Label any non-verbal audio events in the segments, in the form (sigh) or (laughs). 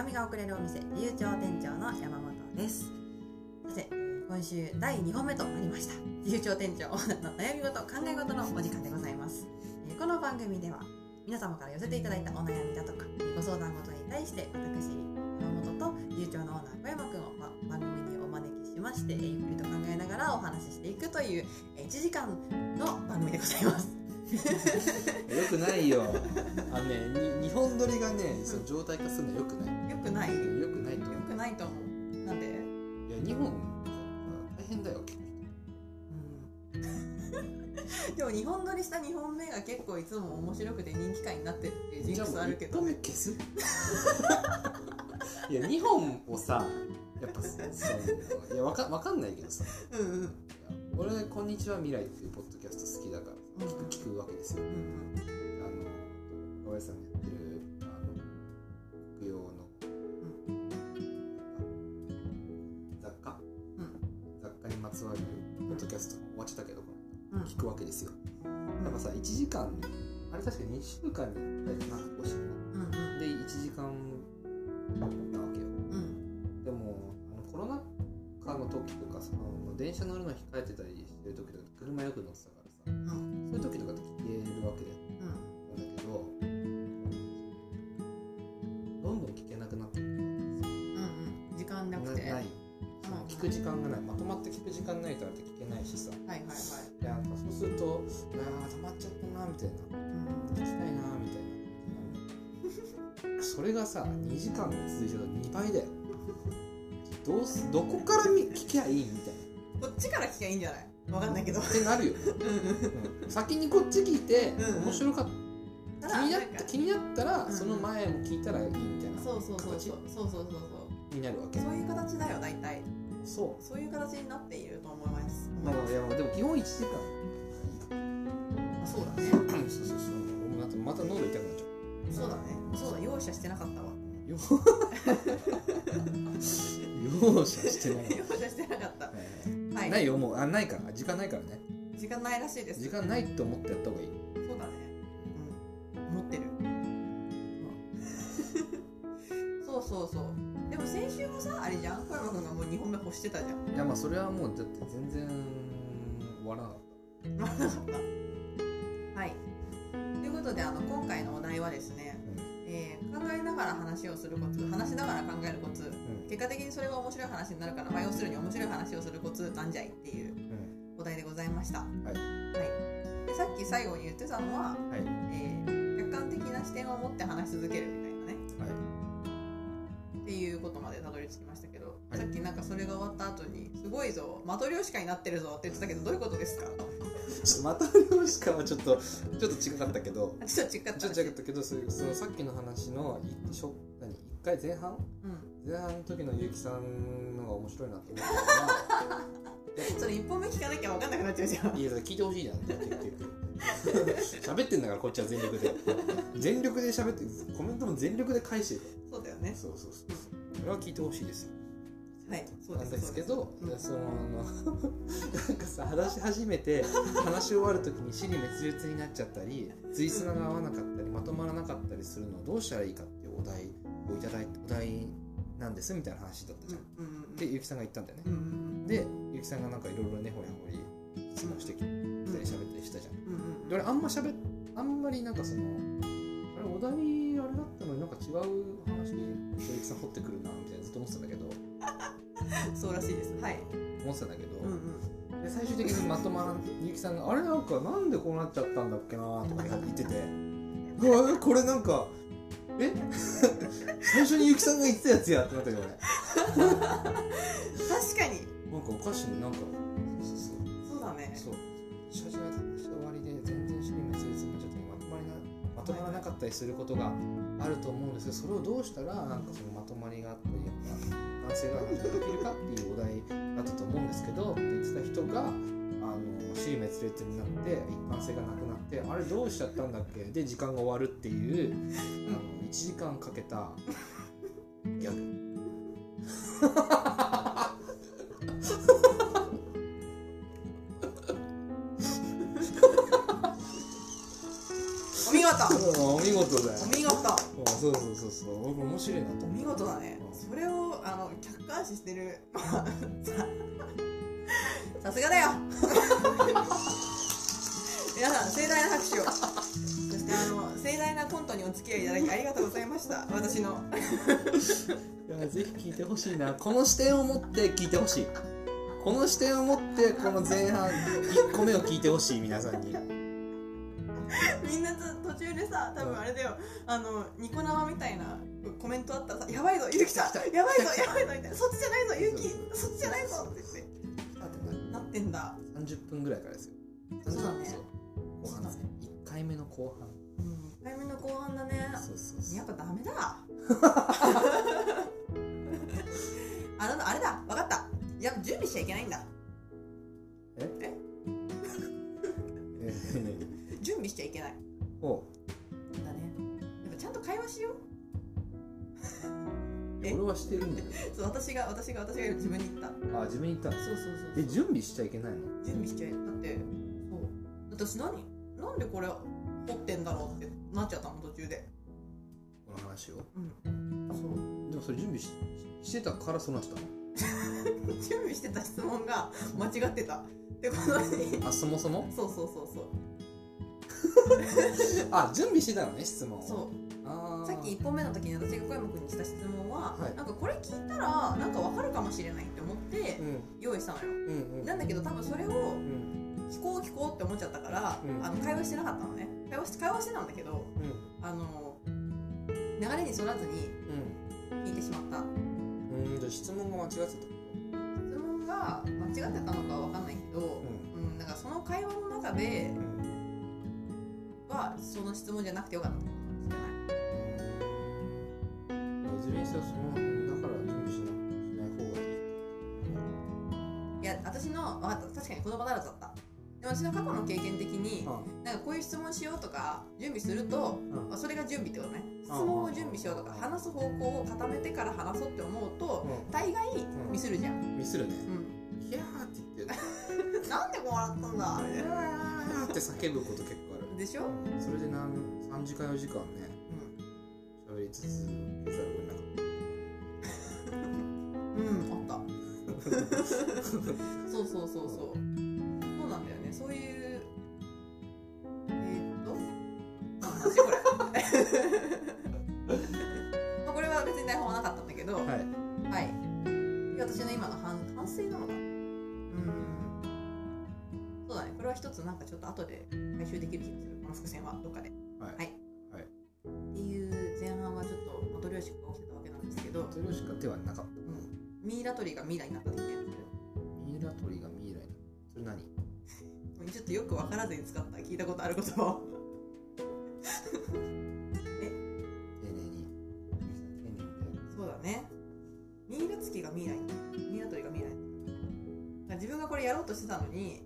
紙が送れるお店自由帳店長の山本です。さて今週第2本目となりました。自由帳店長の悩み事考え事のお時間でございます。この番組では皆様から寄せていただいたお悩みだとかご相談事に対して私山本と自由帳のオーナー小山くんを番組にお招きしましてゆっくりと考えながらお話ししていくという1時間の番組でございます。(laughs) よくないよ。あのねに日本撮りがねその状態化するのよくない。よくない。よよくないと思う。くないと思う。なんで？いや日本大変だよ聞く (laughs) でも2本撮りした2本目が結構いつも面白くて人気回になってるっていうジン人クスあるけど。1本目消す？(laughs) いや日本をさやっぱそういやわかわかんないけどさ。うんうん。俺「こんにちは未来」っていうポッドキャスト好きだから聞くわけですよ。うんあの小林さんがやってるあの国用の、雑貨、雑貨にまつわるポッドキャスト終わっちゃったけど聞くわけですよ。うん。やっぱさ1時間あれ確か2週間に1回かな更新うんうん。で1時間なわけよ。うん。でもあのコロナ禍の時とかさあの電車乗るの控えてたりしてる時とか車よく乗ってたからそういう時とかって聞けるわけでうん。なんだけどどんどん聞けなくなってくるわけですよ。うんうん。時間なくて。ないその聞く時間がない。まとまって聞く時間ないとあれって聞けないしさ。はいはいはい。いやなんかそうするとああ溜まっちゃったなみたいな。うん。聞きたいなみたいな。それがさ2時間が続いちゃうと2倍だよ。どうすどこからみ聞きゃいいみたいこっちから聞きゃいいんじゃない？わかんないけど。なってなるよ、(laughs) うんうん。先にこっち聞いてうん面白かった。た気になった気になったらうんその前も聞いたらいいみたいな。そうそうそう形そうそうそうそうになるわけ。そうそういう形だよ大体。そそういう形になっていると思います。うまあいやでも基本1時間。あそうだね。そうそうそう。またまた喉痛くなっちゃう。そうだね。そうだ容赦してなかったわ。よ容赦してない。(laughs) 容赦してなかったはいはいないよもうあないから時間ないからね時間ないらしいです時間ないって思ってやった方がいいそうだね。うん。持ってる。(laughs) そうそうそう。でも先週もさ、あれじゃん？小山君がもう2本目欲してたじゃん。いやまあそれはもうだって全然終わらなかっはい。ということで、あの、今回のお題はですね、たえー考えながら話をするコツ、話しながら考えるコツ、うん結果的にそれが面白い話になるから、まあ、要するに面白い話をするコツなんじゃいっていううんお題でございました。はい。はいでさっき最後に言ってたのは、うんはいえー客観的な視点を持って話し続けるみたいなね。はいっていうことまでたどり着きましたさっきなんかそれが終わった後に「すごいぞマトリョーシカになってるぞ」って言ってたけどどういうことですか？ちょっとまた漁師かはちょっとちょっと違かったけど。あちょっと違ったちょっと違ったけどそれそのさっきの話のいしょ回前半？うん。前半の時の結城さんのが面白いなと思ったのは (laughs) それ一本目聞かなきゃ分かんなくなっちゃうじゃん。いやだから聞いてほしいじゃん喋ってんだからこっちは全力で。全力で喋ってコメントも全力で返してるそうだよね。そうそうそう。それは聞いてほしいですよはい。そうなんですけど、そうですそのあの (laughs) なんかさ話し始めて話し終わる時に尻滅裂になっちゃったりついつなが合わなかったりまとまらなかったりするのをどうしたらいいかっていうお題をいただいてお題なんですみたいな話だったじゃん。うんうんうんでゆきさんが言ったんだよね。う。んでゆきさんがなんかいろいろねほりほり質問してきたり喋ったりしたじゃん。うんうんで俺あんま喋っあんまりなんかそのあれお題あれだったのになんか違う話ゆきさん掘ってくるなみたいなずっと思ってたんだけど (laughs) そうらしいです。はい。思ってたんだけど。うんうん。で最終的にまとまらんゆきさんが「あれなんかなんでこうなっちゃったんだっけな」とか言ってて「(laughs) うわこれなんかえ？(laughs) 最初にゆきさんが言ってたやつや」ってなったけど俺。確かに。なんかおかしいねなんか。そうそうそうだね。そう。そう初め話して終わりで全然尻滅裂になっちゃってまとまりなまとまらなかったりすることがあると思うんですけどそれをどうしたらなんかそのまとまりがあったりやっぱ男性が働けるかっていうお題だったと思うんですけどって言ってた人があの尻滅裂になって一般性がなくなってあれどうしちゃったんだっけ？で時間が終わるっていうあの1時間かけたギャグ。(laughs) お見事だよ。お見事。そうそうそうそう。僕面白いな。とお思見事だね。うん。それをあの客観視してる。(laughs) ささすがだよ。(laughs) 皆さん盛大な拍手を。そしてあの盛大なコントにお付き合いいただきありがとうございました。私の。いやぜひ聞いてほしいな。この視点を持って聞いてほしい。この視点を持ってこの前半1個目を聞いてほしい皆さんに (laughs) みんなず途中でさ多分あれだよ。あのニコ生みたいなコメントあったらさ「やばいぞゆうきさんやばいぞやばいぞ」みたいな「そっちじゃないぞゆうき。そっちじゃないぞ」って言って。なってんだ。30分ぐらいからですよ。そうだね。後半です。ね1回目の後半。うん1回目の後半だね。そうそうそう。やっぱダメだ。(laughs) あのあれだ。分かった。やっぱ準備しちゃいけないんだ。え？え？しちゃいけない。ー、おだね。やっぱちゃんと会話しよう。(laughs) え？俺はしてるんだよ。そう私が私が私が自分に言った。あ自分に言ったの？そうそうそうえ準備しちゃいけないの？準備しちゃえだってそう。私何？なんでこれ掘ってんだろうってなっちゃったの？途中で。この話を？うん。そう。でもそれ準備ししてたからそうなった (laughs) 準備してた質問が間違ってた。ってことにのあそもそも？そうそうそうそう (laughs) あ準備してたのね質問を。そう。あー。さっき1本目の時に私が小山君にした質問は、はい。なんかこれ聞いたらなんかわかるかもしれないって思ってうん。用意したのよ。うんうん。なんだけど多分それをうん聞こう聞こうって思っちゃったから、うん。あの会話してなかったのね。会話し会話してたんだけどあの流れに沿らずに聞いてしまった。うんうんじゃあ質問が間違ってた質問が間違ってたのかは分かんないけど、うんなんかその会話の中でうんはその質問じゃなくてよかったかもしれないいずれにせよその。だから準備しなしない方がいいいや私の分かった確かに言葉足らずだった。でも私の過去の経験的になんかこういう質問しようとか準備すると、うん。まあ、それが準備ってことね。質問を準備しようとか話す方向を固めてから話そうって思うとうん。大概ミスるじゃん、ミスるね。うん、いやーって言って (laughs) なんでこう笑ったんだ。みたいなーって叫ぶこと結構でしょ、それで何3時間4時間ねうん喋りつつざるを得なかっうん、あった。(laughs) そうそうそうそう。そうなんだよね。そういう。えー、っと？何の話これ。(laughs) まあ、これは別に台本はなかったんだけど。はい。たはい私の今の反反省なのかな？は一つなんかちょっと後で回収できる気がする。この伏線はどっかで。はい。はい。はい。っていう前半はちょっとマトリョーシカが起きてたわけなんですけど。それしか手はなかった。ミイラ取りがミイラになった的なやつ。ミイラ取りがミイラにそれ何？ちょっとよく分からずに使った聞いたことある言葉を。(laughs) 丁寧に。丁寧にそうだね。ミイラ付きがミイラに。ミイラ取りがミイラにだから自分がこれやろうとしてたのに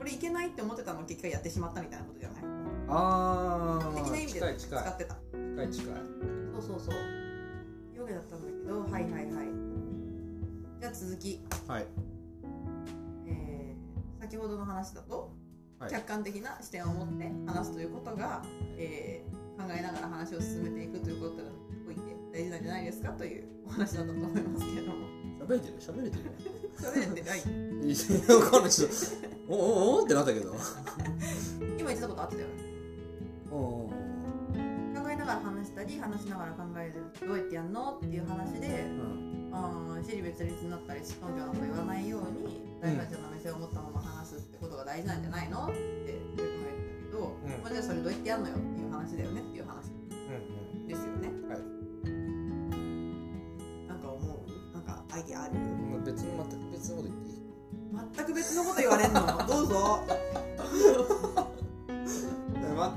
これいけないって思ってたのを結果やってしまったみたいなことじゃない？あ的な意味で使ってた。近い近い。そうそうそう。いうわけだったんだけどはいはいはい。じゃあ続き、はい。えー先ほどの話だと、はい。客観的な視点を持って話すということが、えー考えながら話を進めていくということにおいて大事なんじゃないですかというお話だったと思いますけれども。喋れてる？喋れてる？喋れてない。(laughs) いやわかんないおおおってなったけど今言ってたことあってたよねおお考えながら話したり話しながら考えるどうやってやんのっていう話でうんあー私利別立になったり彼女のこと言わないように第三者の目線を持ったまま話すってことが大事なんじゃないのって言ってくれたけど、うんまあ、じゃあそれどうやってやんのよっていう話だよねっていう話うんですよねはいなんか思うなんかアイディアある別の全く別のこと言っていい全く別のこと言われんの？(laughs) どうぞ。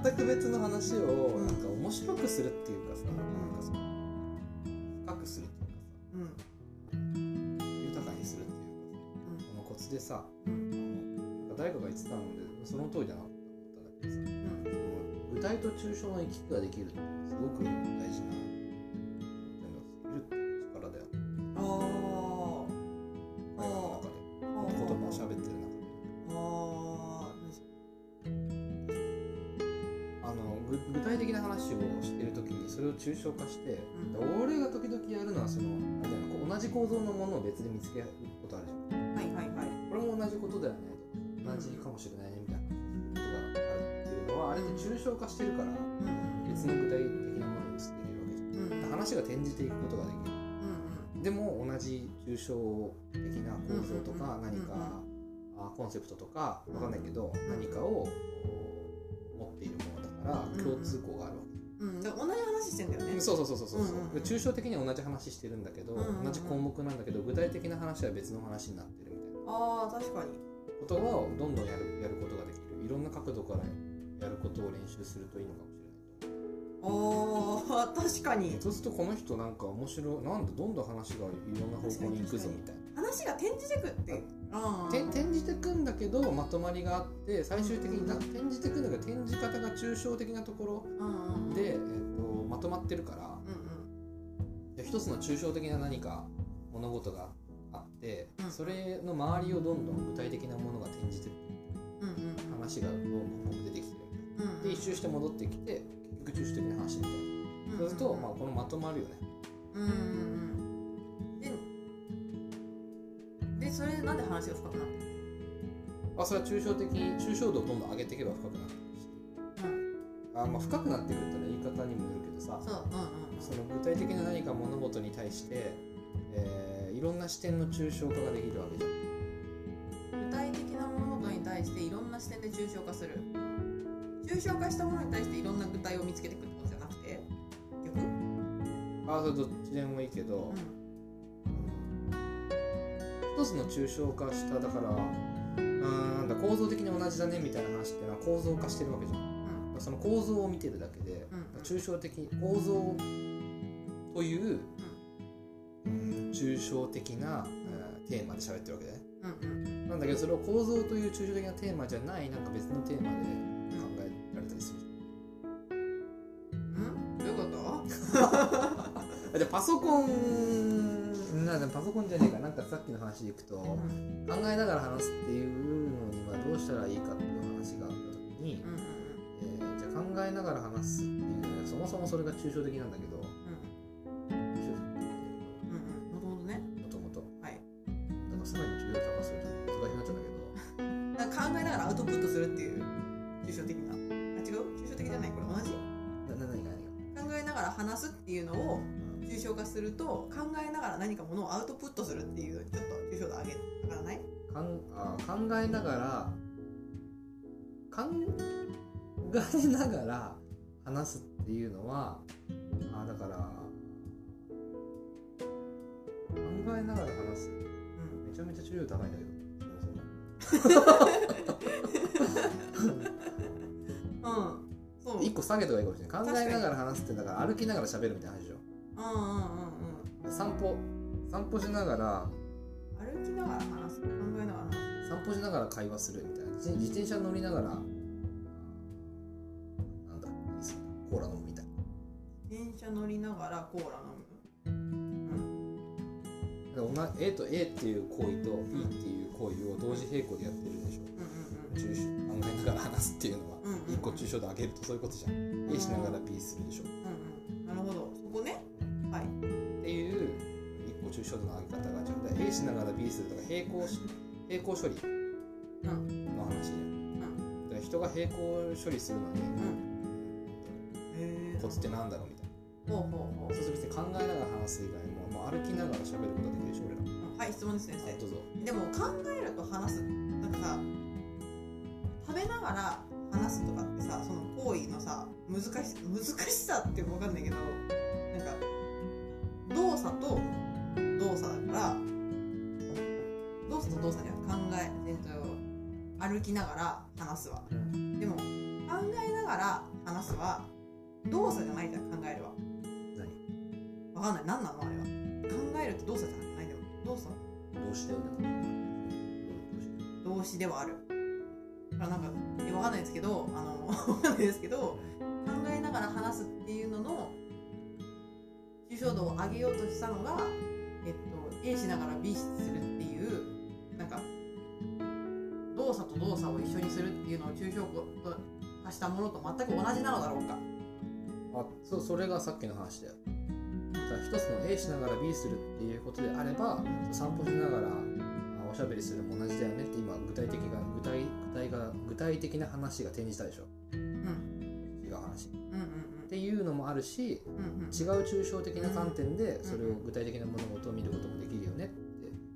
全く別の話をなんか面白くするっていうかさ、なんかその深くするっていうかうん。さ豊かにするっていうかさこのコツでさ、うん。なんか誰かが言ってたのでその通りだなと思ったんだけどさ、うん。具体と抽象の行き来ができるっていうのはすごく大事な抽象化して、うん。俺が時々やるのはそのあれ同じ構造のものを別で見つけることあるじゃん。はいはいはい。これも同じことだよね。同じかもしれないねみたいなことがあるっていうのはあれって抽象化してるからうん。別の具体的なものに捨てれるわけじゃん。うん。うん話が転じていくことができる。うんでも同じ抽象的な構造とかうんうんうん何かあコンセプトとかわかんないけど何かを持っているものだから共通項があるわけうん同じ話してんだよね。そうそうそうそうそう、うん抽象的には同じ話してるんだけど、同じ項目なんだけど具体的な話は別の話になってるみたいな。ああ確かに。ことをどんどんやるやることができる。いろんな角度からやることを練習するといいのかもしれないああ確かに。そうするとこの人なんか面白いなんだどんどん話がいろんな方向に行くぞみたいな。話が転じてくって。あて転じてくんだけどまとまりがあって最終的にな転じてくんだけど転じ方が抽象的なとこうんろで、えっとまとまってるからうんで一つの抽象的な何か物事があって、うんそれの周りをどんどん具体的なものが転じてうんうんうん。話がどんどん出てきてうんで一周して戻ってきて結局抽象的な話みたいな。そうすると、まあ、このまとまるよね。うんうんうんなんで話が深くなってるあそれは抽象的抽象度をどんどん上げていけば深くなっていくしあ、まあ、深くなっていくって言い方にもよるけどさ。そううんうんうん。その具体的な何か物事に対して、えーいろんな視点の抽象化ができるわけじゃん。具体的な物事に対していろんな視点で抽象化する。抽象化したものに対していろんな具体を見つけていくってことじゃなくて逆？あそれどっちでもいいけど、の抽象化しただからうーんだ構造的に同じだねみたいな話っていうのは構造化してるわけじゃん。うん。その構造を見てるだけで、うん。抽象的構造という、うん。抽象的な、うんテーマで喋ってるわけでうんうん。なんだけどそれを構造という抽象的なテーマじゃないなんか別のテーマで考えられたりする。うん？どういうこと？(laughs) あじゃあパソコンなパソコンじゃねえかなん。かさっきの話でいくと、考うん。えながら話すっていうのにはどうしたらいいかっていう話があった時に、えーじゃあ考えながら話すっていうのはそもそもそれが抽象的なん。だけどっちゃうん。だけどだから考えながらアウトプットするっていう抽象的なあ違う抽象的じゃないこれ同じなな何が何が考えながら話すっていうのをうん抽象化すると考えながら何かものをアウトプットするっていうちょっと抽象度上げ上がらない？かんあ考えながら考えながら話すっていうのはあだから考えながら話す。うん。めちゃめちゃ重量高いんだけど。(laughs) うん。そう。そも一個下げた方がいいかもしれない。考えながら話すってだから歩きながら喋るみたいな話でしょうんうんうんうん。散歩。散歩しながら。歩きながら話す。考えながら話す。散歩しながら会話するみたいな。自自転車乗りながら。なんだ何するコーラ飲むみたい。な電車乗りながらコーラ飲む？でおな A と A っていう行為と B っていう行為を同時並行でやってるでしょ。うんうん抽象考えながら話すっていうのはうんうんうん。一個抽象度上げるとそういうことじゃん。A しながら B するでしょ一個抽象度の上げ方があるじゃんだから A しながら B するとか並行し並行処理。うん。の話じゃんだから人が並行処理するのにうん。コツってなんだろうみたいな。ほうほうほう。そうすると考えながら話す以外も、まあ、歩きながら喋ることができるでしょ俺らうん。はい質問です先生。あどうぞ。でも考えると話すなんかさ食べながら話すとかってさその行為のさ難し難しさって分かんないけどなんか動作と動作と動作じゃん考え、えっと、歩きながら話すわ。うん。でも考えながら話すは動作じゃないじゃん考えるは何？分かんない。何なの？あれは。考えるって動作じゃないでも動作どうしてんだ動詞ではあるだからなんかえわかんないですけどあのわかんないですけど考えながら話すっていう？のの抽象度を上げようとしたのが、えっと、A しながら B するっていう？動作と動作を一緒にするっていうのを抽象化したものと全く同じなのだろうか。あそそれがさっきの話だよ。一つの A しながら B するっていうことであれば散歩しながらあおしゃべりするも同じだよねって今具体的が具体具体が具体的な話が転じたでしょ。うん。違う話。うんうんっていうのもあるしうんうん。違う抽象的な観点でそれを具体的な物事を見ることもで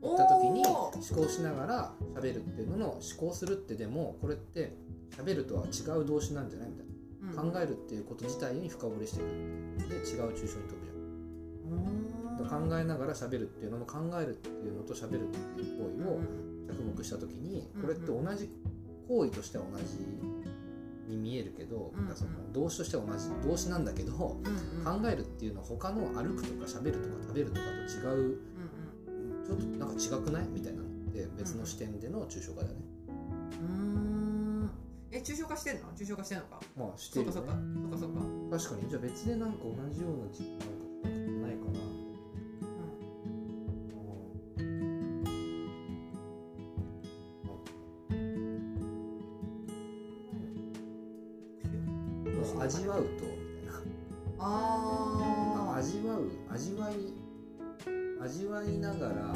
言おった時にー。思考しながら喋るっていうのの思考するってでもこれって喋るとは違う動詞なんじゃないみたいな。考えるっていうこと自体に深掘りしていくっていう。ことで違う抽象に飛ぶじゃん考えながら喋るっていうのの考えるっていうのと喋るっていう行為を着目した時にこれって同じ行為としては同じに見えるけど、うんうん。その動詞としては同じ動詞なんだけど、考えるっていうのは他の歩くとか喋るとか食べるとかと違うちょっとなんか違くない？みたいなのって別の視点での抽象化だよね。うん。え抽象化してんの？抽象化してんのか？まあしてるよそうかそうか。ね。そうかそうか。確かに。じゃあ別でなんか同じようなじなんかわいながら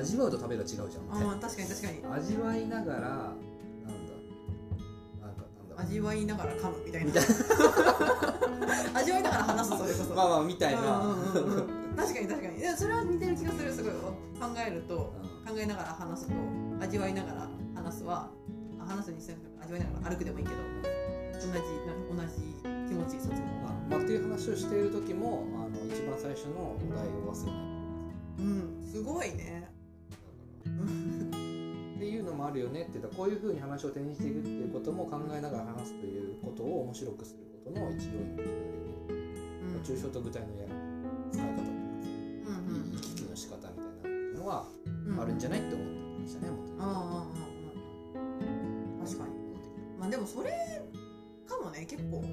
味わうと食べるは違うじゃん。あー確かに確かに。味わいながらなんだなんかなんだ。味わいながら噛むみたいな。みたい (laughs) 味わいながら話すそれこそ。まあまあみたいな、うんうんうんうん。確かに確かに。いやそれは似てる気がするすごい考えるとうん。考えながら話すと味わいながら話すはあ話すにしても味わいながら歩くでもいいけど同じな同じ気持ちそっちの方が。まあ、っていう話をしている時もあの一番最初のお題を忘れない。うんすごいね。っていうのもあるよねって言ったらこういうふうに話を転じていくっていうことも考えながら話すということを面白くすることの一要因としてあるよね、うん。抽象と具体のや使い方とかさうん行き来の仕方みたいなのはうんあるんじゃないって思ってましたね、元々ああ確かに。まあでもそれかもね結構。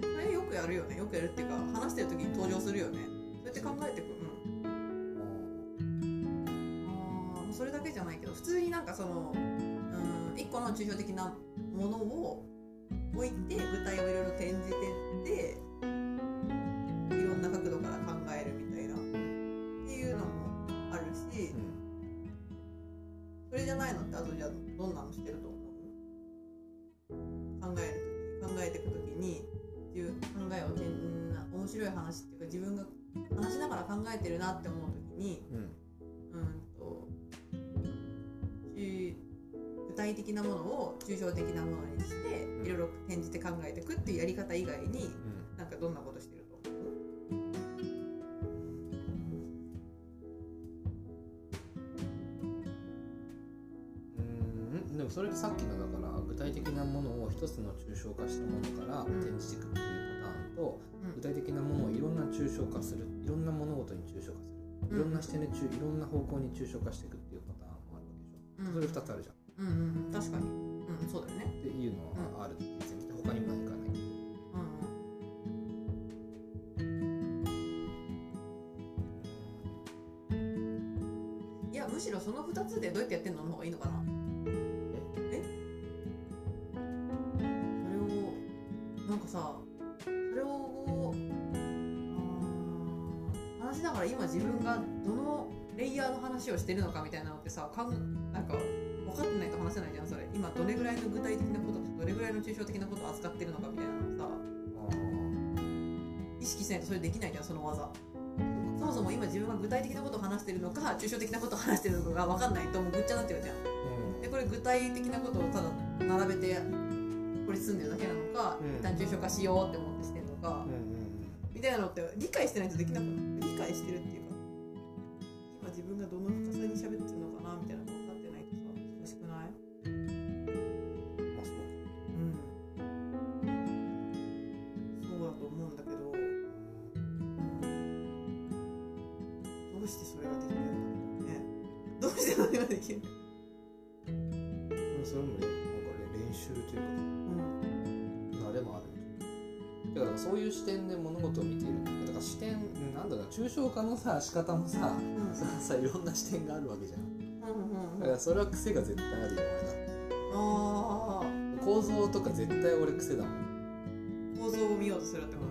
それよくやるよね。よくやるっていうか話してる時に登場するよね。そうやって考えてく。うなんかそのうん一個の抽象的なものを置いて具体をいろいろ転じてっていろんな角度から考えるみたいなっていうのもあるし、それじゃないのってあとじゃあどんなのしてると思う？考える時考えていく時に自分考えを面白い話っていうか自分が話しながら考えてるなって思う時にうん。具体的なものを抽象的なものにしてうん。いろいろ転じて考えていくっていうやり方以外にうん。なんかどんなことしてると思う？うん。でもそれさっきのだから具体的なものを一つの抽象化したものから転じていくっていうパターンと、うん。具体的なものをいろんな抽象化するいろんな物事に抽象化する。いろんな視点で抽いろんな方向に抽象化していくっていうパターンもあるわけでしょ、それ2つあるじゃんうんうんうん確かに。うんそうだよね。っていうのはあるって全然他にもないうんいやむしろその2つでどうやってやってんのの方がいいのかな。え？それをなんかさそれを話しながら今自分がどのレイヤーの話をしてるのかみたいなのってさかんなんか分かってないと話せないじゃんそれ。今どれぐらいの具体的なこととどれぐらいの抽象的なことを扱ってるのかみたいなのをさ意識しないとそれできないじゃんその技。そもそも今自分が具体的なことを話してるのか抽象的なことを話してるのかが分かんないともうぐっちゃになってるじゃん。うん。でこれ具体的なことをただ並べてこれ進んでるだけなのか、うん。一旦抽象化しようって思ってしてるのか、みたいなのって理解してないとできなく理解してるっていうさ仕方もさうん。ささいろんな視点があるわけじゃん。うんうんうん。だからそれは癖が絶対あるよ俺だ。ああ構造とか絶対俺癖だもん。構構造を見ようとするってこと？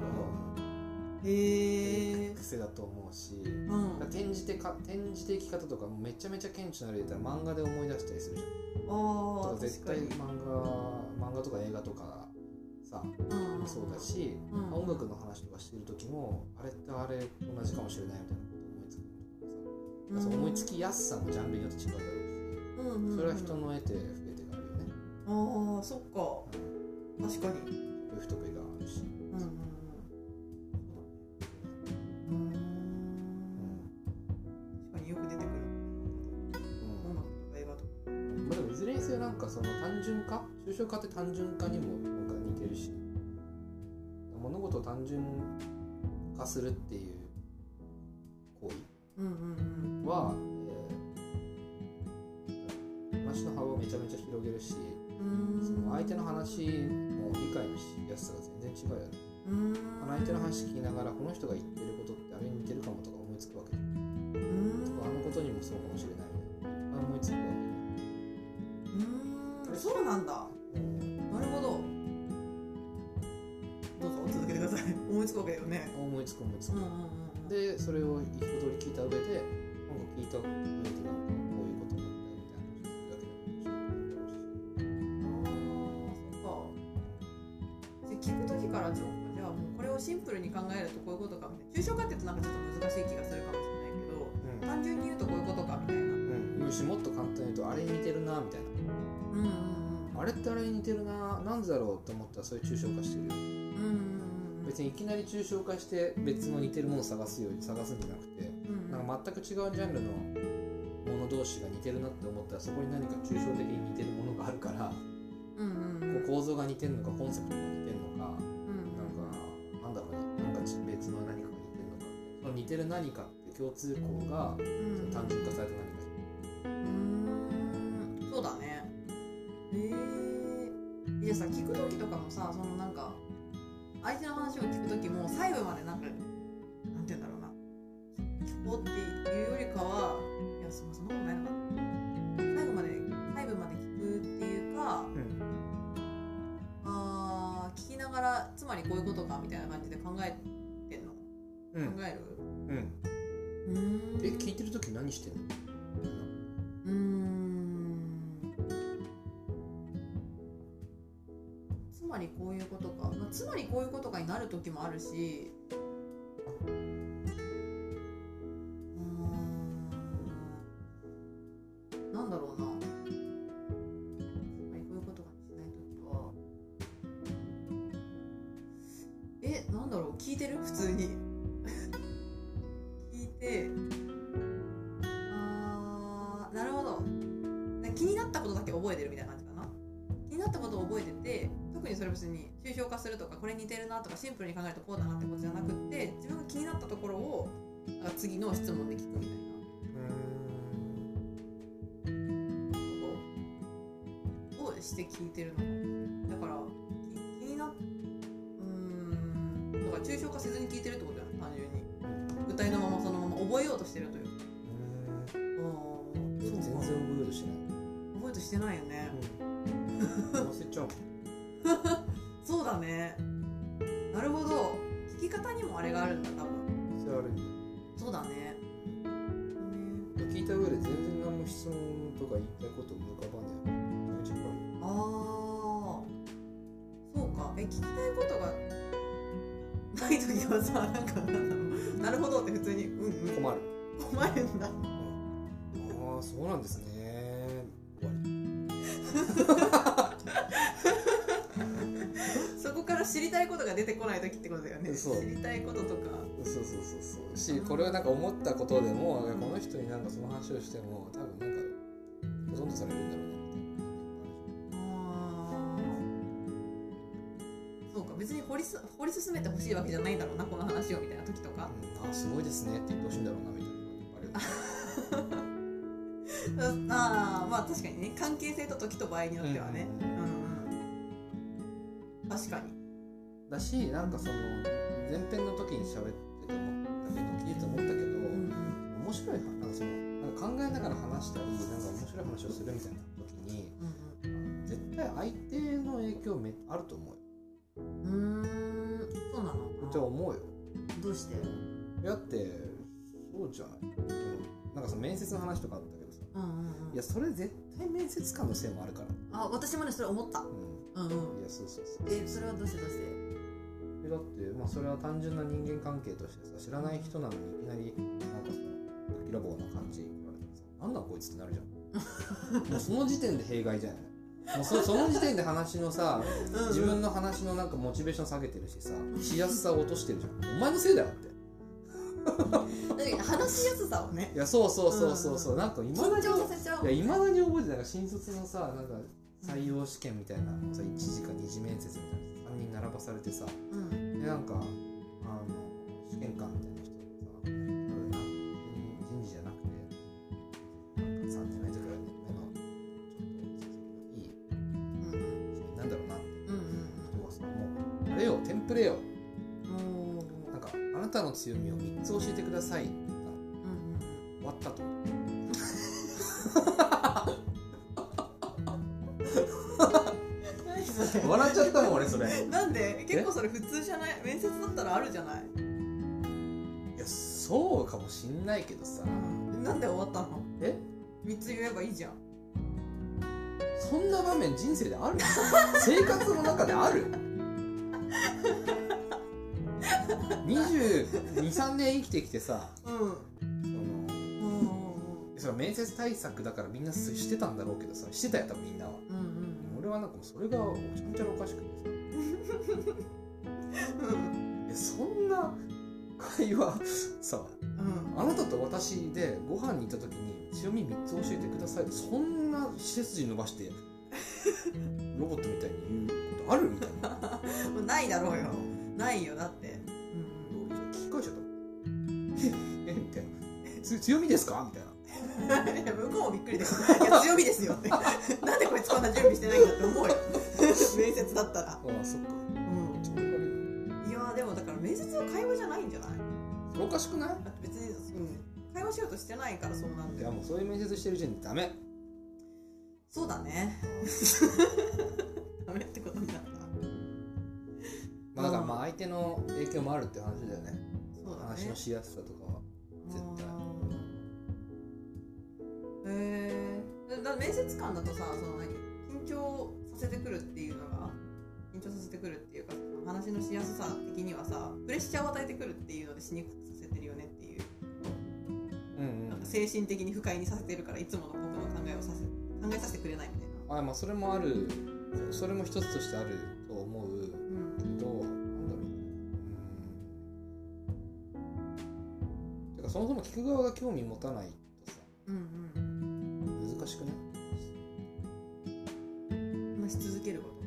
へえ癖だと思うしうん。転じてか転じて生き方とかもめちゃめちゃ顕著な例で言ったら漫画で思い出したりするじゃん。あ絶対漫画漫画とか映画とかさにうんうん。そうだし、うん。音楽の話とかしてる時もあれってあれと同じかもしれないみたいなその思いつきやすさもジャンルによって違うだろうし、うんうんうん。それは人の得て増えてがあるよね、ああそっか。確かに。不得意があるし、うんうんうん。うん確かによく出てくる。音楽とか映画とかまあ、でもいずれにせよなんかその単純化抽象化って単純化にもなんか似てるし。物事を単純化するっていう行為。うんうんうんは、えー話の幅をめちゃめちゃ広げるし、その相手の話も理解のしやすさが全然違うよね。相手の話聞きながらこの人が言ってることってあれに似てるかもとか思いつくわけ。で、うーんあのことにもそうかもしれないみたいな思いつくわうーんそうなんだ。なるほど。どうぞ続けてください。思いつくわけだよね。思いつく思いつく。うんうんうんうん。でそれを一通り聞いた上でなんか聞いた上でなんかこういうこと思ったよみたいなだけあーそっか。で聞く時からじゃあじゃあもうこれをシンプルに考えるとこういうことかみたいな抽象化って言うとなんかちょっと難しい気がするかもしれないけど単純に言うとこういうことかみたいなうん。うん、うん、よしもっと簡単に言うとあれに似てるなみたいうんうんなあれってあれに似てるななんでだろうって思ったらそういう抽象化してる。ようんうん別にいきなり抽象化して別の似てるものを探すように探すんじゃなくてうんなんか全く違うジャンルのもの同士が似てるなって思ったらそこに何か抽象的に似てるものがあるからうんうんうん。こう構造が似てるのかコンセプトが似てるのかうんなんかなんだろうねなんか別の何かが似てるのかその似てる何かって共通項がうん。その単純化された何かうーん。そうだね。へえいやさ聞く時とかもさそのなんか相手の話を聞く時も細部までなんかなんて言うんだろうな。聞こうっていうよりかはいやそそんないのかな。最後まで細部まで聞くっていうかあー聞きながらつまりこういうことかみたいな感じで考えてんの、うん。考える？うん。うーん。え聞いてる時何してんの？うーん。つまりこういうことつまりこういうことかになる時もあるしったところを次の質問で聞くみたいな。ことをして聞いてるのだからき気になっうーんだから抽象化せずに聞いてるってことだよね単純に。具体のままそのまま覚えようとしてるというああ全然覚えようとしない。覚えようとしてないよね、(laughs) 忘れちゃうそうだね。なるほど。聞き方にもあれがあるんだ多分。それあるんだよそうだね。ね聞いた上で全然何も質問とか言いたいこと思い浮かばないめちゃめちゃ怖いああそうか。え聞きたいことがない時はさなんかなるほどって普通にうんうん。困る。困るんだ。ああそうなんですね。終わり (laughs) 知りたいことが出てこない時ってことだよね。知りたいこととか。そうそうそうそう。しこれはなんか思ったことでもこの人になんかその話をしても多分なんかほとんどされるんだろうなみたいなあー。そうか別に掘りす掘り進めてほしいわけじゃないんだろうなこの話をみたいな時とか。うん。あすごいですねって言ってほしいんだろうなみたいな。(laughs) ああまあ確かにね関係性と時と場合によってはね。うんだしなんかその前編の時に喋ってて思ったけど聞いてて思ったけど、うん面白いなんかそのなんか考えながら話したりなんか面白い話をするみたいな時にうん絶対相手の影響めあると思うよ。うんうーんって思うよ。どうして？だってそうじゃない。そのなんかさ面接の話とかあったけどさ。うんうんうん。いやそれ絶対面接官のせいもあるから。あ私もねそれ思った。ううんうんん。いやそうそうそう。えそれはどうしてどうして？えだってまあそれは単純な人間関係としてさ知らない人なのにいきなりなんかさぶっきらぼうな感じ。言われてさなんなんこいつってなるじゃん。(laughs) もうその時点で弊害じゃない。もうそ (laughs) その時点で話のさ自分の話のなんかモチベーション下げてるしさしやすさを落としてるじゃん。お前のせいだよって。話しやすさをね。いやそうそうそうそうそう。なんかいまだ緊にいまだに覚えてない。新卒のさなんか採用試験みたいなのさ1時間2次面接みたいな3人並ばされてさうん。でなんかあの試験官みたいな人がさ人事じゃなくてなんか3年目とか4年目のちょっといいうんなんだろうなってうんうん人がさもうあれよテンプレよなんかあなたの強みを3つ教えてくださいって言ったのうん終わったと何それ笑っちゃったもん俺それ。いなんで？結構それ普通じゃない？面接だったらあるじゃない？やそうかもしんないけどさ。なんで終わったの？え？3つ言えばいいじゃん。そんな場面人生である？(laughs) 生活の中である？223年生きてきてさうん。そのうんそれは面接対策だからみんなしてたんだろうけどさしてたよ多分みんなは。うんうん俺はなんかそれがちゃんちゃらおかしくてさ。そんな会話さうん。あなたと私でご飯に行った時に強み3つ教えてくださいそんな背筋伸ばしてロボットみたいに言うことあるみたいな。うんないだろうよ。ないよだって。俺聞き返しちゃった。ええみたいな。つ強みですか？みたいな (laughs) 向こうもびっくりでいや強みですよって。なんでこいつこんな準備してないんだって思うよ。面接だったら。ああそっか。うん。いいやでもだから面接は会話じゃないんじゃない？おかしくない？別に、うん、会話しようとしてないからそうなんいやもうそういう面接してる時点でダメ。そうだね。(laughs) ダメってことになった。まあだからまあ相手の影響もあるって話だよね。ね。話のしやすさとかは絶対へえだ面接官だとさその何？緊張させてくるっていうのが緊張させてくるっていうかその話のしやすさ的にはさプレッシャーを与えてくるっていうのでしにくくさせてるよねっていう。うんなんか精神的に不快にさせてるからいつもの僕の考えをさせ考えさせてくれないみたいな。あまあそれもあるそれも一つとしてあると思う。うん。けどなんだろう。うん。てかそもそも聞く側が興味持たないとさ。うんうん。難しく話し続けること。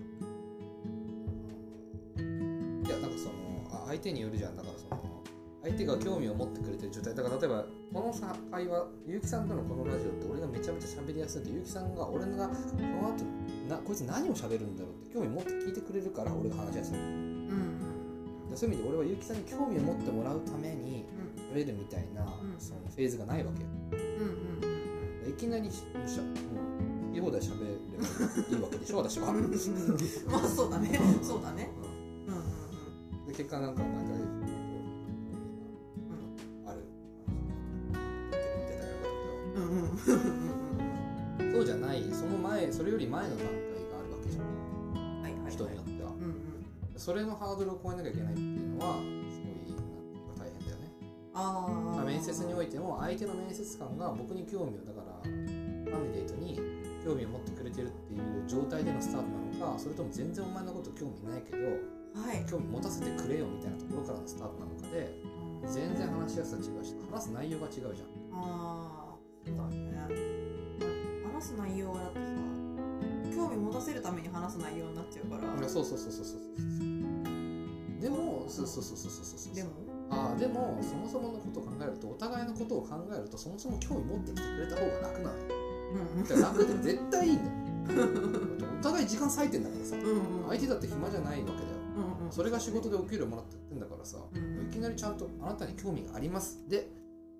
いやなんかそのあ相手によるじゃん。だからその相手が興味を持ってくれてる状態。だから例えばこのさ会話結城さんとのこのラジオって俺がめちゃめちゃ喋りやすいんで結城さんが俺がこの後なこいつ何を喋るんだろうって興味持って聞いてくれるから俺が話しやすい。うんでそういう意味で俺は結城さんに興味を持ってもらうためにうん。喋るみたいな、ん。そのフェーズがないわけよ。うんうん。いきなりししゃもう言い放題喋ればいいわけでしょ。私は (laughs) まあそうだね。そうだね。うん。うんで結果なんかなんかある言ってたようん。うんうんうん。けどそうじゃない。その前それより前の段階があるわけじゃん。はいはいはい。人によっては。うんうん。それのハードルを超えなきゃいけないっていうのはすごいなんか大変だよね。ああ面接においても相手の面接官が僕に興味をだからカンディデートに興味を持ってくれてるっていう状態でのスタートなのかそれとも全然お前のこと興味ないけどはい。興味持たせてくれよみたいなところからのスタートなのかで全然話しやすさ違うし話す内容が違うじゃん。ああそうだね話す内容はだってさ興味持たせるために話す内容になっちゃうから。そうそうそうそうそうそう。でもそうそうそうそうそうそう。でもああでもそもそものことを考えるとお互いのことを考えるとそもそも興味持ってきてくれた方が楽なのよ。うんだから楽で絶対いいんだよお互い時間割いてんだからさうんうん。相手だって暇じゃないわけだよ。うんうん。それが仕事でお給料もらってんだからさうんいきなりちゃんとあなたに興味があります。で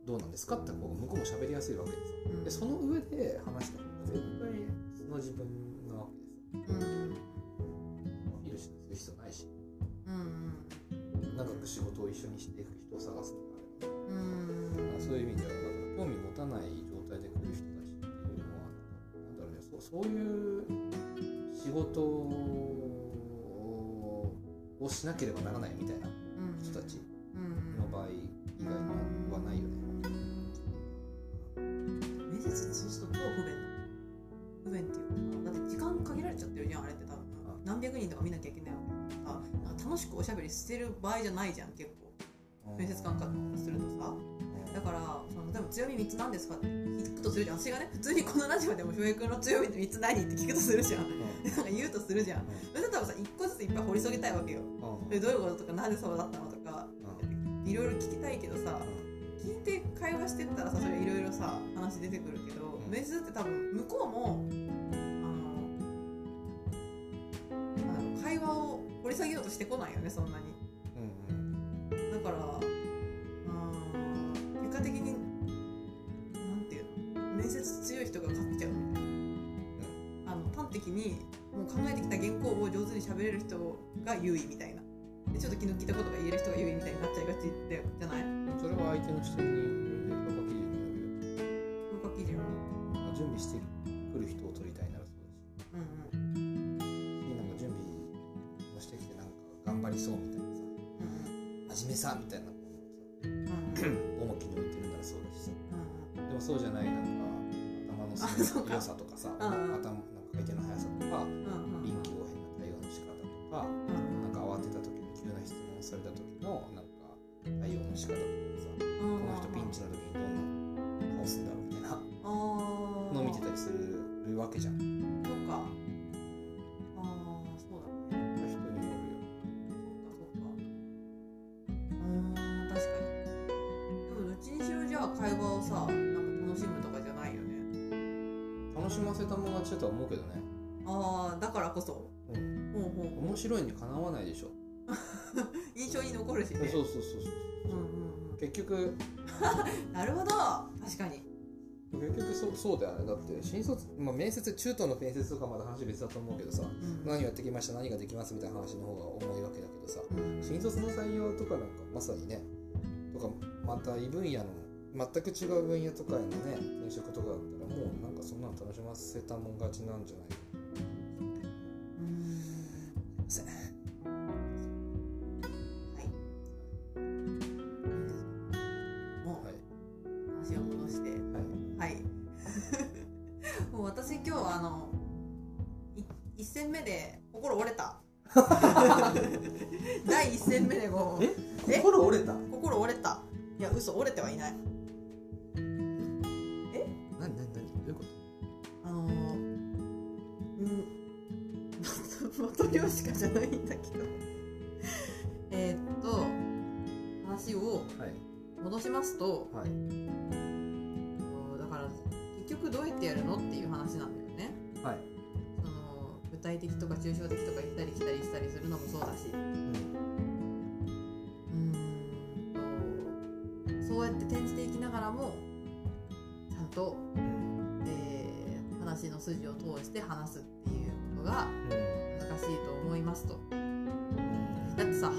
どうなんですかって方が向こうも喋りやすいわけでさうん。でその上で話した方が絶対その自分なわけでさうんアピールする必要ないし。うんうん長く仕事を一緒にしていく人を探すとかあればうん。そういう意味では興味持たない状態で来る人たちっていうのはなんだろうねそうそういう仕事をしなければならないみたいな人たち。うんしてる場合じゃないじゃん結構。面接官からするとさ。だからその例えば強み3つなんですか？って聞くとするじゃん。私がね普通にこのラジオでも翔平君の強みって3つ何って聞くとするじゃん。なんか言うとするじゃん。それだったらさ1個ずついっぱい掘り下げたいわけよ。うどういうこととかなんでそうだったのとか。いろいろ聞きたいけどさ聞いて会話してったらさそれいろいろさ話出てくるけど、うん。面接って多分向こうもあの会話を掘り下げようとしてこないよねそんなにうんうん。だからうん結果的になんていうの面接強い人が勝っちゃうみたいな、あの端的にもう考えてきた原稿を上手に喋れる人が優位みたいな。でちょっと気の利いたことが言える人が優位みたいになっちゃいがちでじゃない？うんそれは相手の視点に評価基準によるよ。評価基準まあ準備してくる人を取りたいならそうだし。うんうん。なんか準備をしてきてなんか頑張りそうみたいなさみたいな。もうん。重きに置いてるならそうだし。さうん。でもそうじゃないなんか頭の良さとかさ頭なんか回転の速さとか臨機応変な対応の仕方とかうんなんか慌てた時に急な質問をされた時のなんか対応の仕方とかさうんこの人ピンチの時にどんな顔するんだろうみたいなのを見てたりするわけじゃんそっか会話をさなんか楽しむとかじゃないよね。楽しませたもん勝ちだとは思うけどね。ああだからこそ。うん。ほうほう。面白いにかなわないでしょ。(laughs) 印象に残るしね。そうそうそうそう。うんうん結局。う (laughs) んなるほど。確かに。結局そうそうだよね。だって新卒、まあ、面接中途の面接とかまだ話別だと思うけどさ。うん。何やってきました何ができますみたいな話の方が重いわけだけどさ。うん。新卒の採用とかなんかまさにね。とかまた異分野の全く違う分野とかへのね転職とかだったらもうなんかそんなの楽しませたもん勝ちなんじゃないか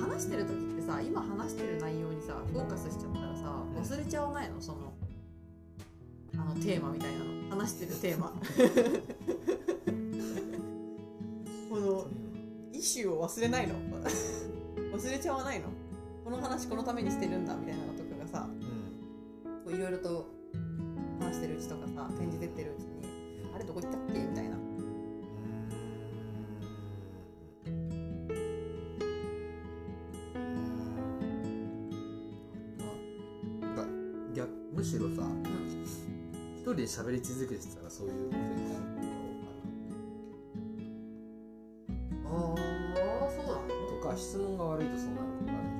話してる時ってさ今話してる内容にさフォーカスしちゃったらさうん。忘れちゃわないの？そのあのテーマみたいなの。話してるテーマ。(laughs) このイシューを忘れないの？忘れちゃわないの？この話このためにしてるんだみたいなのとかがさいろいろと話してるうちとかさ展示出てるうちにあれどこ行ったっけ？みたいな喋り続けてたらそういうことになるこああそうなのととか質問が悪いとそうなることがある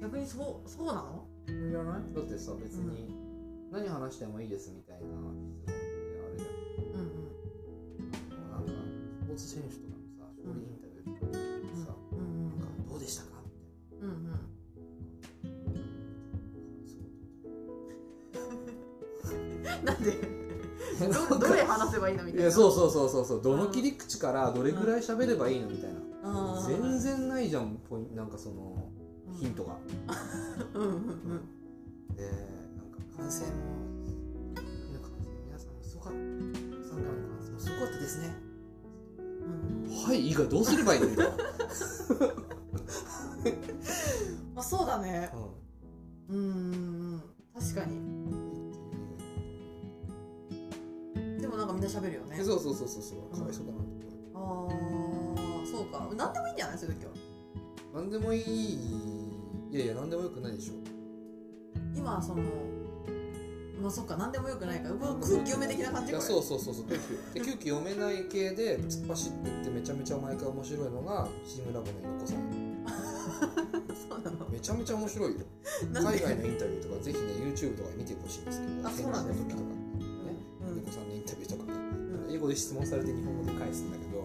逆にそうそうなの？じゃない？だってさ別に何話してもいいですみたいななんでどどれ話せばいいのみたいな。そうそうそうそうそう。どの切り口からどれぐらい喋ればいいのみたいな。全然ないじゃんポインなんかそのヒントが。(laughs) うんうんうん。でなんか感染もな感染皆さんもすごかった。さんからの感染もすごかったですね。うん。はいいいかどうすればいいのみたいな、(laughs) まあそうだね。ううんうんうん。確かにもなんかみんな喋るよね。ん、そうそうそうそうそう。かわいそうだなと思ああそうか。何でもいいんじゃない？そういう時は。うなんでもいい。いやいやなんでもよくないでしょ。今そのまあそっか。何でもよくないから。空気読め的な感じ？いやそうそうそうそう。空気で空気読めない系で突っ走ってってめちゃめちゃ毎回面白いのがチームラボの猪子さん。(laughs) そうなの？めちゃめちゃ面白いよ。海外のインタビューとかぜひね YouTube とかで見てほしいんですけどあそうなんですか語で質問されて日本語で返すんだけど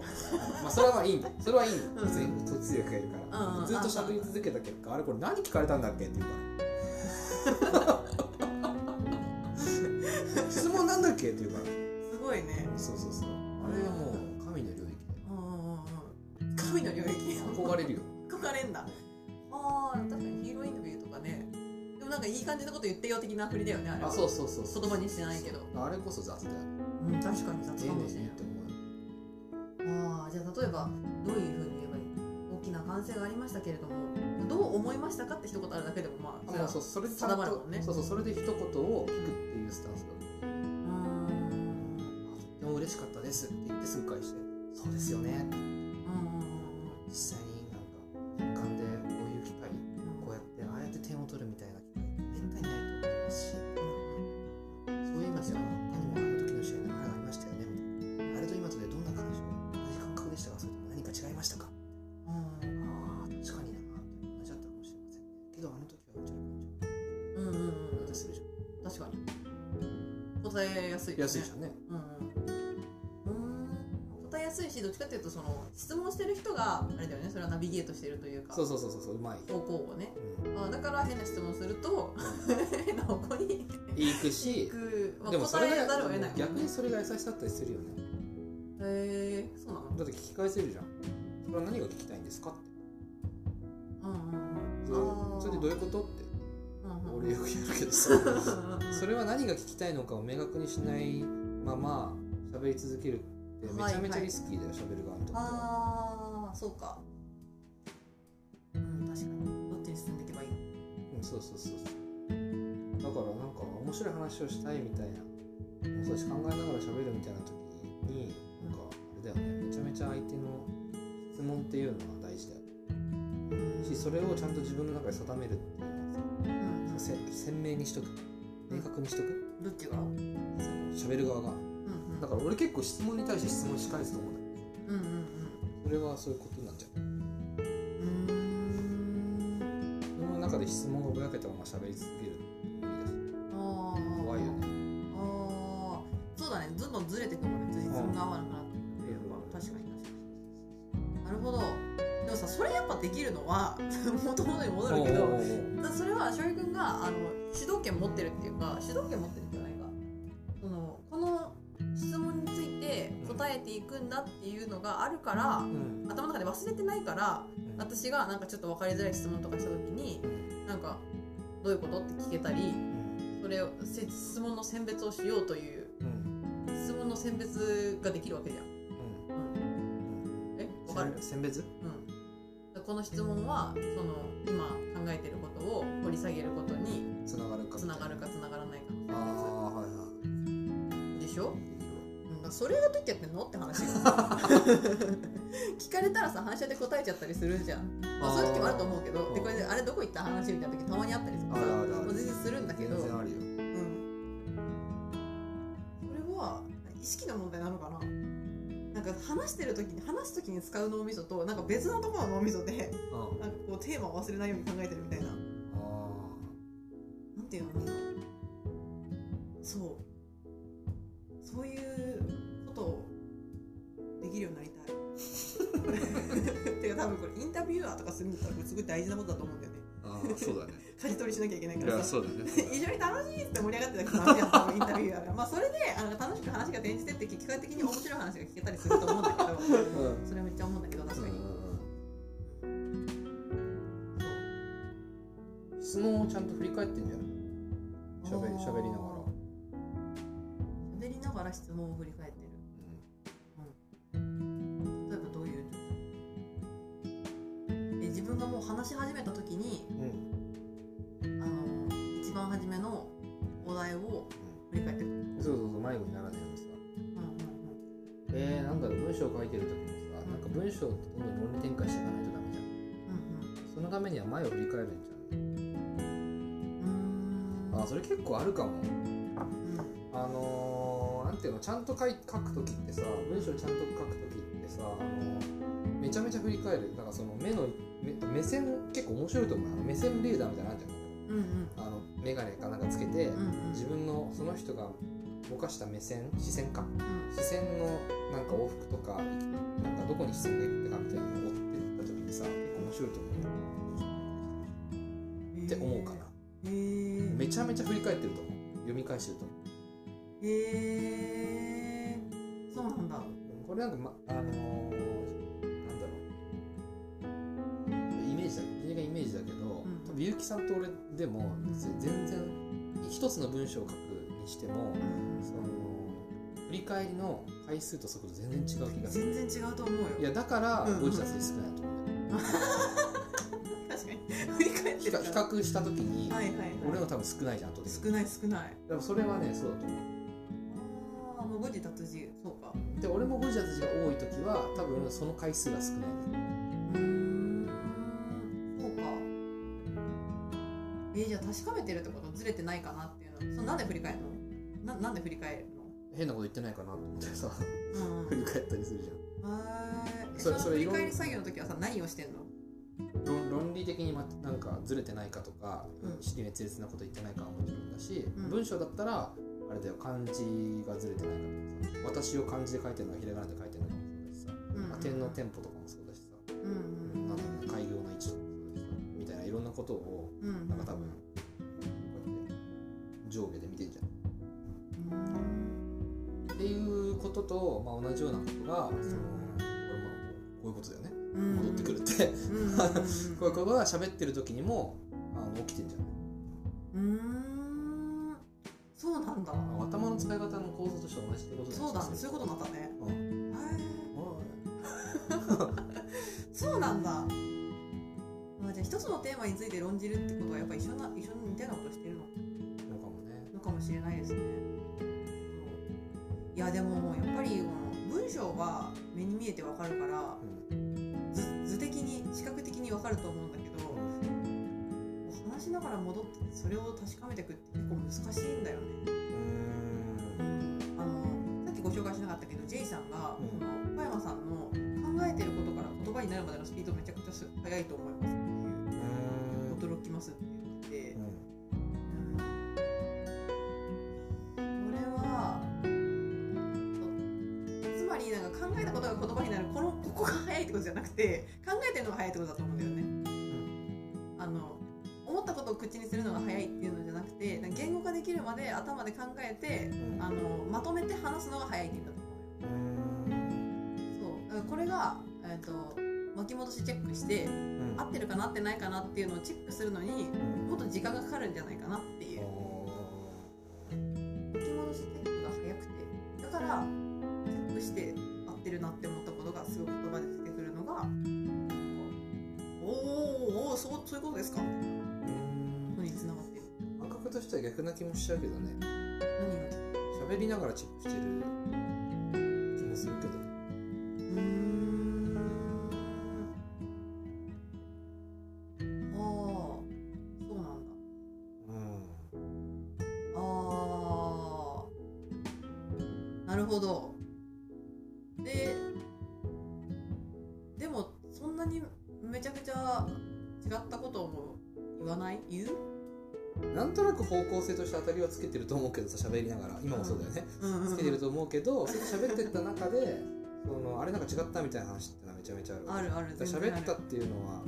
まあそれはまあいいんだ。それはいいんだ。うん。全部途通訳がいるから。うんずっと喋り続けた結果あれこれ何聞かれたんだっけって言うから。(laughs) 質問なんだっけって言うから。すごいね。そうそうそう。あれはもう神の領域神の領域。憧れるよ。憧れんだ。ああ確かにヒーローインタビューとかね。でもなんかいい感じのこと言ってよ的な振りだよねあれは。あそうそうそうそう。言葉にしてないけど。あれこそ雑だようん確かに雑かもしれないああじゃあ例えばどういうふうに言えばいい大きな歓声がありましたけれどもどう思いましたかって一言あるだけでもまああもうそうそれでちゃんと定まるもんね。そうそうそれで一言を聞くっていうスタンスだうーんあとっても嬉しかったですって言ってすぐ返して。そうですよね。うん。実際に安いじゃんね。うんうん。答えやすいしどっちかっていうとその質問してる人があれだよねそれはナビゲートしてるというかそうそうそうそううまい、方向をねうん、あだから変な質問すると変な方向に行くし行く、まあ、でもそれが答えざるを得な逆にそれが優しさだったりするよねへえそうなのだって聞き返せるじゃん。それは何が聞きたいん。ですかってうん。うん。それあーそれでどういうことって俺よくやるけどさそれは何が聞きたいのかを明確にしないまま喋り続けるってめちゃめちゃリスキーだよ喋る側にとっては。ああそうか。うん確かに。どっちに進んでいけばいいうんそうそうそうそう。だからなんか面白い話をしたいみたいな。もそうだし考えながら喋るみたいな時になんかあれだよね。めちゃめちゃ相手の質問っていうのは大事だようん。しそれをちゃんと自分の中で定めるっていうせ鮮明にしとく。明確にしとく。どっちがうん喋る側が。うんだから俺結構質問に対して質問し返すと思うんだけどうんうんそれはそういうことなんじゃう。んうん。自分の中で質問がぼやけたまま喋り続けるああ怖いよね。ああそうだね。どんどんずれてくもんね。辻褄が合わなくなって。くるのは確かにさそれやっぱできるのはもともとに戻るけどそれは翔平君があの主導権持ってるっていうか主導権持ってるんじゃないか。そのこの質問について答えていくんだっていうのがあるからうん。頭の中で忘れてないからうん。私がなんかちょっっと分かりづらい質問とかした時にうん。なんかどういうことって聞けたりうん。それをせ質問の選別をしようといううん。質問の選別ができるわけじゃん。うん。え？わかる？選別？うん、この質問はその今考えてることを掘り下げることにつながるかつな。がるかつながらないかああのはいは選別でしょ、いうん、それがどうやってやってんの？って話。よ聞かれたらさ反射で答えちゃったりするじゃん、まあ、そういう時もあると思うけどでこれであれどこ行った？話みたいな時たまにあったりとかさ全然するんだけど。全然あるよ。うん。それは意識の問題なのかな？なんか話してる時に話す時に使う脳みそとなんか別のところの脳みそでうん。なんかこうテーマを忘れないように考えてるみたいな。あなんていうのそう。そういうことをできるようになりたい。(laughs) てか多分これインタビュアーとかするんだったらこれすごい大事なことだと思うんだよね。ーあーそうだね。舵取りしなきゃいけないからさ。そうだね。(laughs) 一緒に楽しいって盛り上がってたけどダメやったのインタビューやからまあそれであの楽しく話が転じてって結果的に面白い話が聞けたちゃ思うんだけど確かに、質問をちゃんと振り返ってんじゃないしゃべりしゃべりながら、喋りながら質問を振り返ってる。例えばどういうえ自分がもう話し始めた時にうん。あの一番初めのお題を振り返ってる。うん、そうそうそう迷子にならないようにさ。うんうんえー、なんだろう文章を書いてる時もさなんか文章をどんどん論理展開していかないとダメじゃん。うんそのためには前を振り返るんじゃん。あそれ結構あるかも。うん。あのー、なんていうのちゃんと書い書く時ってさ文章ちゃんと書く時ってさ、あのーめちゃめちゃ振り返る。だからその目の目目線結構面白いと思う。目線レーダーみたいなのあるじうん。うんゃん。あの眼鏡かなんかつけて、うんうん。自分のその人がぼかした目線？視線か。うん。視線のなんか往復とかなんかどこに視線がいったかみたいなのを追ってった時にさ結構面白いと思うよって思うかなへえめちゃめちゃ振り返ってると思う。読み返してると思う。へえそうなんだ。これなんか、ま、あのー、なんだろう。イメージだイメージだけど、ん。多分結城さんと俺でもぜ全然一つの文章を書くにしてもその振り返りの回数と速度全然違う気がする。全然違うと思うよ。いやだからうん。うんゴジラスで少ないと思う。んだよ確かに。振り返って比較した時に、はいはいはい。俺の多分少ないじゃん圧倒的に少ない少ない。でもそれはねそうだと思う。ああもう誤字脱字そうか。で俺もゴジラスが多い時は多分その回数が少ない。ねうーん。そうか。えーじゃあ確かめてるってことずれてないかなっていうのそのなんで振り返るの？ななんで振り返る変なこと言ってないかなと思ってさ。のうん。振り返ったりするじゃん。へー。それそそれ振り返り作業の時はさ何をしてんの？論論理的にまなんかずれてないかとか、うん。式滅裂なこと言ってないかはもちろんだし、うん。文章だったらあれだよ漢字がずれてないかとかさ。私を漢字で書いてるのはひらがなで書いてるのかもそうだしさ、うんうんまあ、点のテンポとかもそうだしさ、うんなんだろうね開業の位置とかもそうだしさ。みたいないろんなことをうんうんなんか多分こうやって上下で見てんじゃんうんっていうことと、まあ、同じようなことが、その俺もこういうことだよね。うん。戻ってくるって、うんうんうんうん。(laughs) こういうことが喋ってる時にもあの起きてんじゃないうーん。そうなんだ。あ頭の使い方の構造としては同じってことそうだねそういうことになったね。へー。そうなんだ。あじゃあ一つのテーマについて論じるってことはやっぱ一緒な一緒に似たようなことしてるの？のかもね。のかもしれないですねいやでもやっぱりこの文章が目に見えてわかるから図図的に視覚的にわかると思うんだけど話しながら戻ってそれを確かめていくって結構難しいんだよね。うん。あのさっきご紹介しなかったけど J さんが、うん。小山さんの考えてることから言葉になるまでのスピードめちゃくちゃす速いと思いますっていう。驚きますって言っえたことが言葉になる。このここが速いってことじゃなくて考えてるのが速いってことだと思うんだよね。あの思ったことを口にするのが早いっていうのじゃなくて言語化できるまで頭で考えてあのまとめて話すのが早いって意味だと思うよ。そう。これが、えー、と巻き戻しチェックして合ってるかな合ってないかなっていうのをチェックするのにもっと時間がかかるんじゃないかなっていう。巻き戻しチェックが早くて。だからチェックして合ってるなって思ったことがすごく言葉で出てくるのがおーおそうそういうことですか？みたいなのにつながってる。感覚としては逆な気もしちゃうけどね。何が？喋りながらチェックしてる気もするけど。うーんとなく方向性として当たりはつけてると思うけどさ喋りながら。今もそうだよね。うん。つけてると思うけどそれ喋ってった中でそのあれなんか違ったみたいな話ってのはめちゃめちゃあるあるある。喋ったっていうのは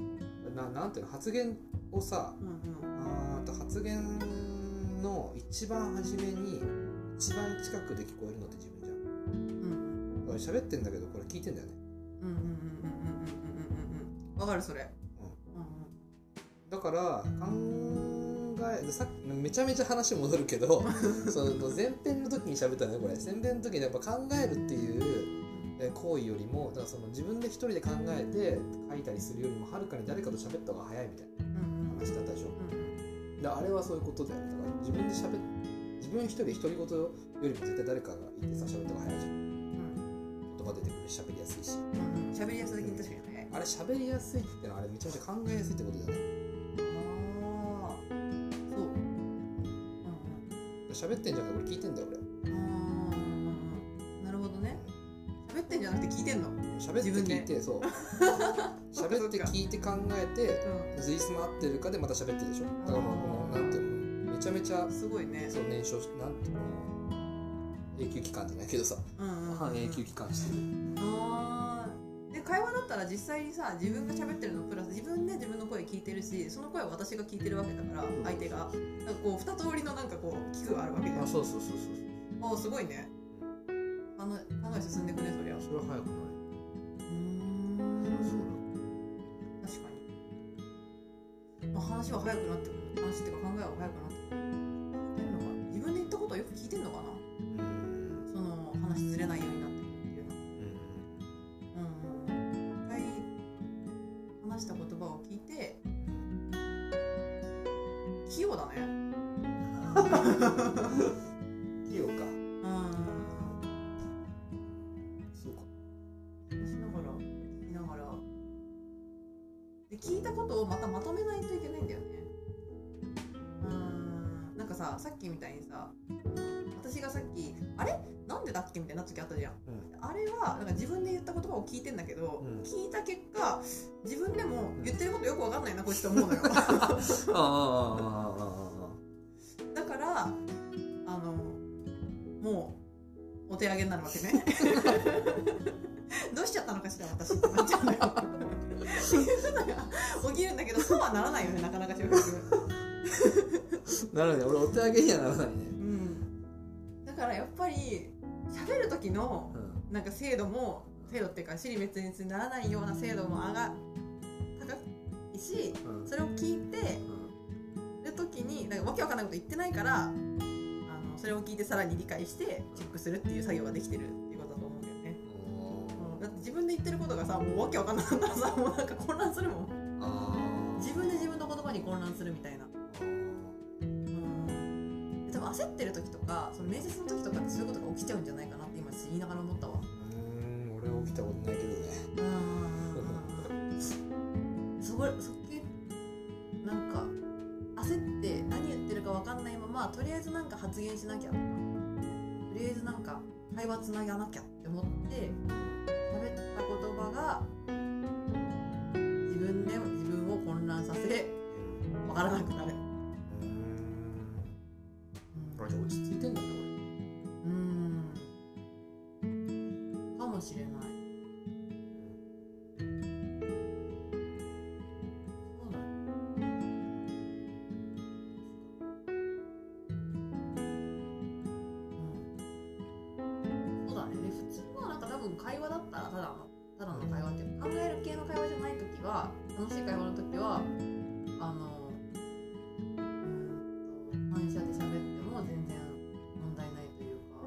ななんていうの発言をさうんうん。あと発言の一番初めに一番近くで聞こえるのって自分じゃん。うん。だから喋ってんだけどこれ聞いてんだよね。うんうんうんうんうんうんうんうんうんわかるそれ。うん。だから考えさめちゃめちゃ話戻るけど (laughs) その前編の時に喋ったねこれ。前編の時にやっぱ考えるっていうえ行為よりもだからその自分で一人で考えて書いたりするよりもはるかに誰かと喋った方が早いみたいな話だったでしょ。うんであれはそういうことだよだから自分で喋っ自分一人で独り言よりも絶対誰かがいてさ喋った方が早いじゃん。うん。言葉出てくるし喋りやすいし。うんうん。喋りやすい。的に確かに早い。あれ喋りやすいってのはあれめちゃめちゃ考えやすいってことだよね喋ってんじゃなくて俺聞いてんだよ俺。あーなるほどね。喋ってんじゃなくて聞いてんの？喋って聞いてそう。(laughs) 喋って聞いて考えてう随スも合ってるかでまた喋ってるでしょ。だからもうなんていうのめちゃめちゃんすごいね。そう燃焼しなんていうの永久期間じゃないけどさ。うんうんうん半永久期間してる。あー。で会話だったら実際にさ自分が喋ってるのプラス自分で自分の声聞いてるしその声は私が聞いてるわけだから相手が。なんかこう二通りのなんかこう聞くがあるわけじゃんそうそうそうそう。あーすごいね。あの考え進んでくねそりゃ。うそれは早くない。そう。確かに、まあ、話は早くなってくる。話っていうか考えは早くなってくる器用か。うん。そうか。話しながら聞きながらで聞いたことをまたまとめないといけないんだよね。うん。なんかささっきみたいにさ私がさっきあれ？なんでだっけ？みたいな時あったじゃん、あれはなんか自分で言った言葉を聞いてんだけど、うん。聞いた結果自分でも言ってることよくわかんないなこいつと思うのよ (laughs) ああのもうお手上げになるわけね。(laughs) どうしちゃったのかしら私ってなっちゃうのよ。(laughs) っていうことが起きるんだけどそうはならないよねなかなか正直なるほどね俺お手上げにはならないね。うん。だからやっぱり喋る時のうん。なんか精度も精度っていうか尻滅裂にならないような精度も上が高いしうん。それを聞いてる時になんかわけわかんないこと言ってないからあのそれを聞いてさらに理解してチェックするっていう作業ができてるっていうことだと思うんだよね、うん。だって自分で言ってることがさもうわけわかんなかったらさもうなんか混乱するもん。自分で自分の言葉に混乱するみたいな。うん。で多分焦ってる時とかその面接の時とかってそういうことが起きちゃうんじゃないかなって今言いながら思ったわ。うん俺起きたことないけどね。うん。そこそっけなんか焦って何言ってるか分かんないままとりあえずなんか発言しなきゃとかとりあえずなんか会話つながなきゃって思って喋った言葉が自分で自分を混乱させ分からなくなる。うん。落ち着いてんだねうん。かもしれない考える系の会話じゃない時は楽しい会話の時はあの反射で喋っても全然問題ないというか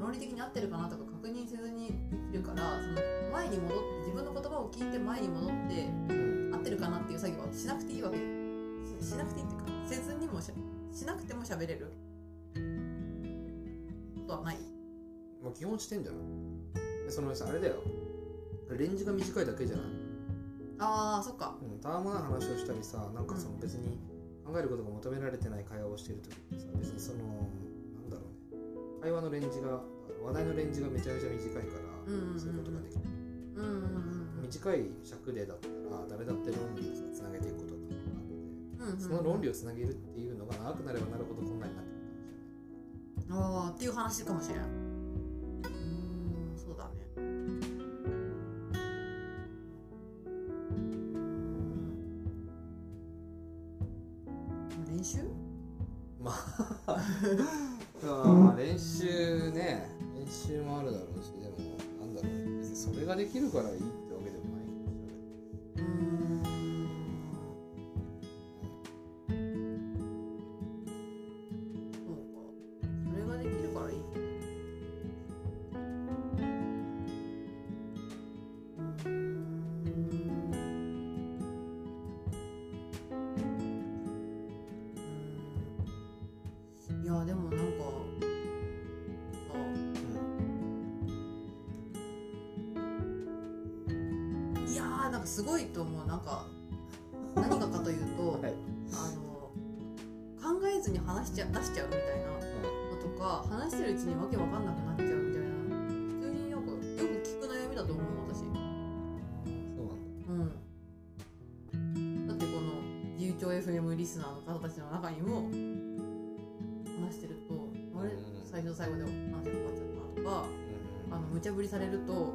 論理的に合ってるかなとか確認せずにできるからその前に戻って自分の言葉を聞いて前に戻って合ってるかなっていう作業はしなくていいわけ。しなくていいっていうかせずにもししなくても喋れる。ことはない。まあ基本してんじゃない？でそのさあれだよ。レンジが短いだけじゃない？あーそっか。うん、たわまない話をしたりさなんかその別に考えることが求められてない会話をしている時ってさ別にそのなんだろうね。会話のレンジが話題のレンジがめちゃめちゃ短いから、うんうんうんそういうことができるうんうんうん短い尺でだったら誰だって論理をさつなげていくことが可能なので、うんうんその論理をつなげるっていうのが長くなればなるほどこんなになってくるかもしれない。ああっていう話かもしれないまあ練習ね練習もあるだろうしでもなん。だろう別にそれができるからいいか話してるうちにわけわかんなくなっちゃうみたいな。普通になんかよく聞く悩みだと思う私。そうなんだ。うん。だってこの自由帳 FM リスナーの方たちの中にも話してるとあれ？うん。最初と最後で話が終わっちゃったとかうん。あの無茶ぶりされると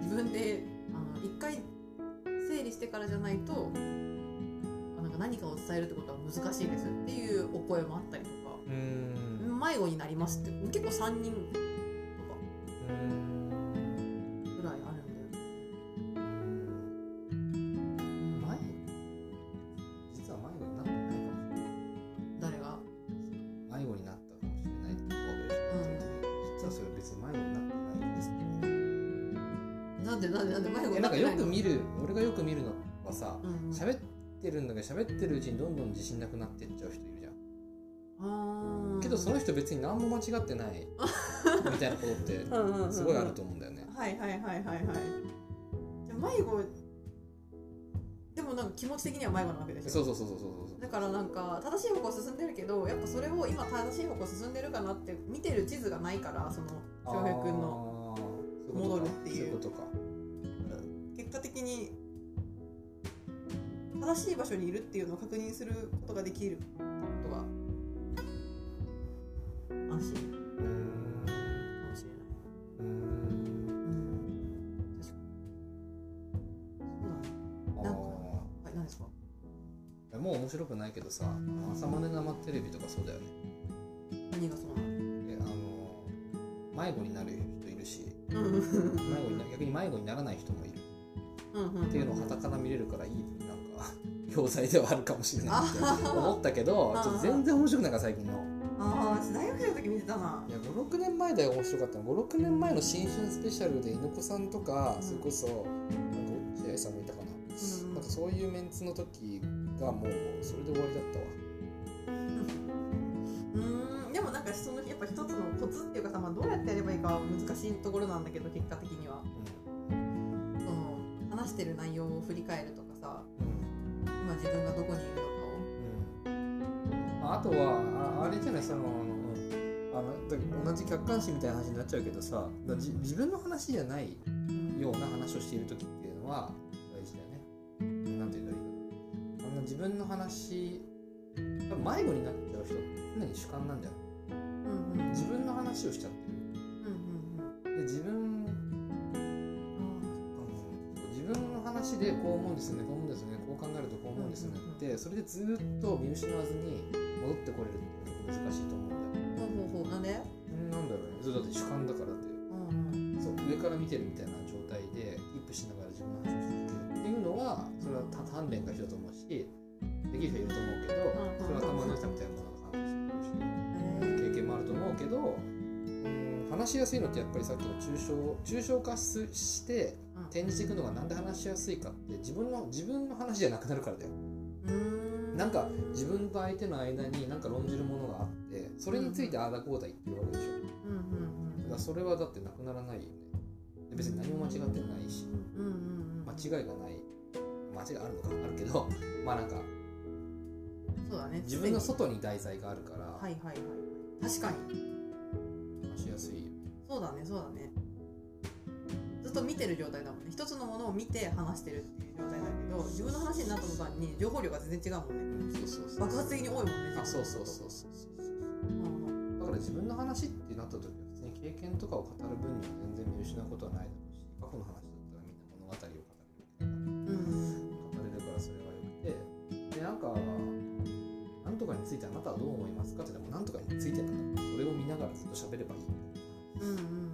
自分であの一回整理してからじゃないとあなんか何かを伝えるってことは難しいですっていうお声もあったりとか。うん迷子になりますって結構3人とかうんぐらいあるんだよね。うん迷子実は迷子になってないかもしれない誰が？迷子になったかもしれないってわけでしょ、実はそれ別に迷子になってないんですってなんでなんでなんで迷子えになんってないのなかよく見る俺が？よく見るのはさうんうん喋ってるんだけど喋ってるうちにどんどん自信なくなってっちゃう人いるどその人別に何も間違ってない。みたいなことって (laughs) すごいあると思うんだよね。はいはいはいはいはい。じゃあ迷子でもなんか気持ち的には迷子なわけでしょ？そうそうそうそうそうそう。だからなんか正しい方向進んでるけどやっぱそれを今正しい方向進んでるかなって見てる地図がないからその翔平君の戻るっていう。そういうことか。結果的に正しい場所にいるっていうのを確認することができることが安心かもしれない。うん。確かに。そうだね。なん。かはい、何ですか。ーもう面白くないけどさ朝まで生テレビとかそうだよね何がそうなの。えあの迷子になる人いるし迷子にな逆に迷子にならない人もいる。っていうのを傍から見れるからいいなん。か教材ではあるかもしれないって思ったけどちょっと全然面白くないから最近のああ、大学生の時見てたな。いや56年前だよ面白かったの。56年前の新春スペシャルで猪子さんとかうん。それこそなんか落合さんもいたかな。うんなんかそういうメンツの時がもうそれで終わりだったわ。うん、でもなんかそのやっぱ一つのコツっていうかさ、まあどうやってやればいいかは難しいところなんだけど結果的には。その話してる内容を振り返るとかさ、うん。今自分がどこにいるのかうん。ああとはああれじゃないそのあの同じ客観視みたいな話になっちゃうけどさだじ自分の話じゃないを。ような話をしている時っていうのは大事だよね。なんて言うんだろうあの自分の話多分迷子になっちゃう人常に主観なんじゃないうんうん自分の話をしちゃってうんうんる。で自分うん。自分の話でこう思うんですよねこう思うんですよねこう考えるとこう思うんですよねってそれでずっと見失わずに戻ってこれるって結構難しいと思うんだよ。ほうほうほう。なんで？うんなんだろうねそれだって主観だからだってうんうん。そう上から見てるみたいな状態でキープしながら自分の話をしてるっていうのはそれはた鍛錬が必要だと思うしできる人いると思うけどうんそれは頭の良さみたいなものが関係してくるし経験もあると思うけどうん話しやすいのってやっぱりさっきの抽象抽象化すして展示していくのがなんで話しやすいかって自分の自分の話じゃなくなるからだようん。なんか自分と相手の間になんか論じるものがあってそれについてああだこうだ言ってるわけでしょうんうんだからそれはだってなくならないよねで別に何も間違ってないしうん。うんうんうん。間違いがない間違いあるのかあるけど (laughs) まあなんかそうだね。自分の外に題材があるからはいはいはい。確かに。話しやすいよねそうだねそうだね。ずっと見てる状態だもんね。一つのものを見て話してるっていう状態だけど、自分の話になった途端に情報量が全然違うもんね。うんそうそうそう爆発的に多いもんね。あそうそう自そうそう。だから自分の話ってなった時は別に経験とかを語る分には全然見失うことはないだろうし過去の話だったらみんな物語を語るわけだからうんうん語れるからそれがよくてでなんかなんとかについてあなたはどう思いますかってでもなんとかについてなんだそれを見ながらずっと喋ればいいうんうんうんうん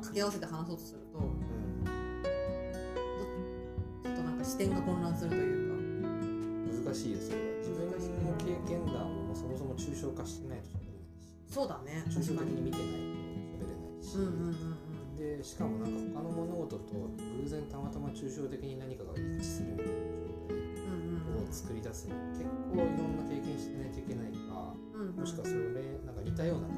掛け合わせて話そうとするとうん。ちょっとなんか視点が混乱するというか。難しいよそれは。自分の経験談をもうそもそも抽象化してないと喋れないし。そうだね抽象的に見てないと喋れないし、うんうんうん。でしかもなんか他の物事と偶然たまたま抽象的に何かが一致するみたいなうんうん状態を作り出すに結構いろんな経験してないといけないかうんうん。もしくはそれなんか似たような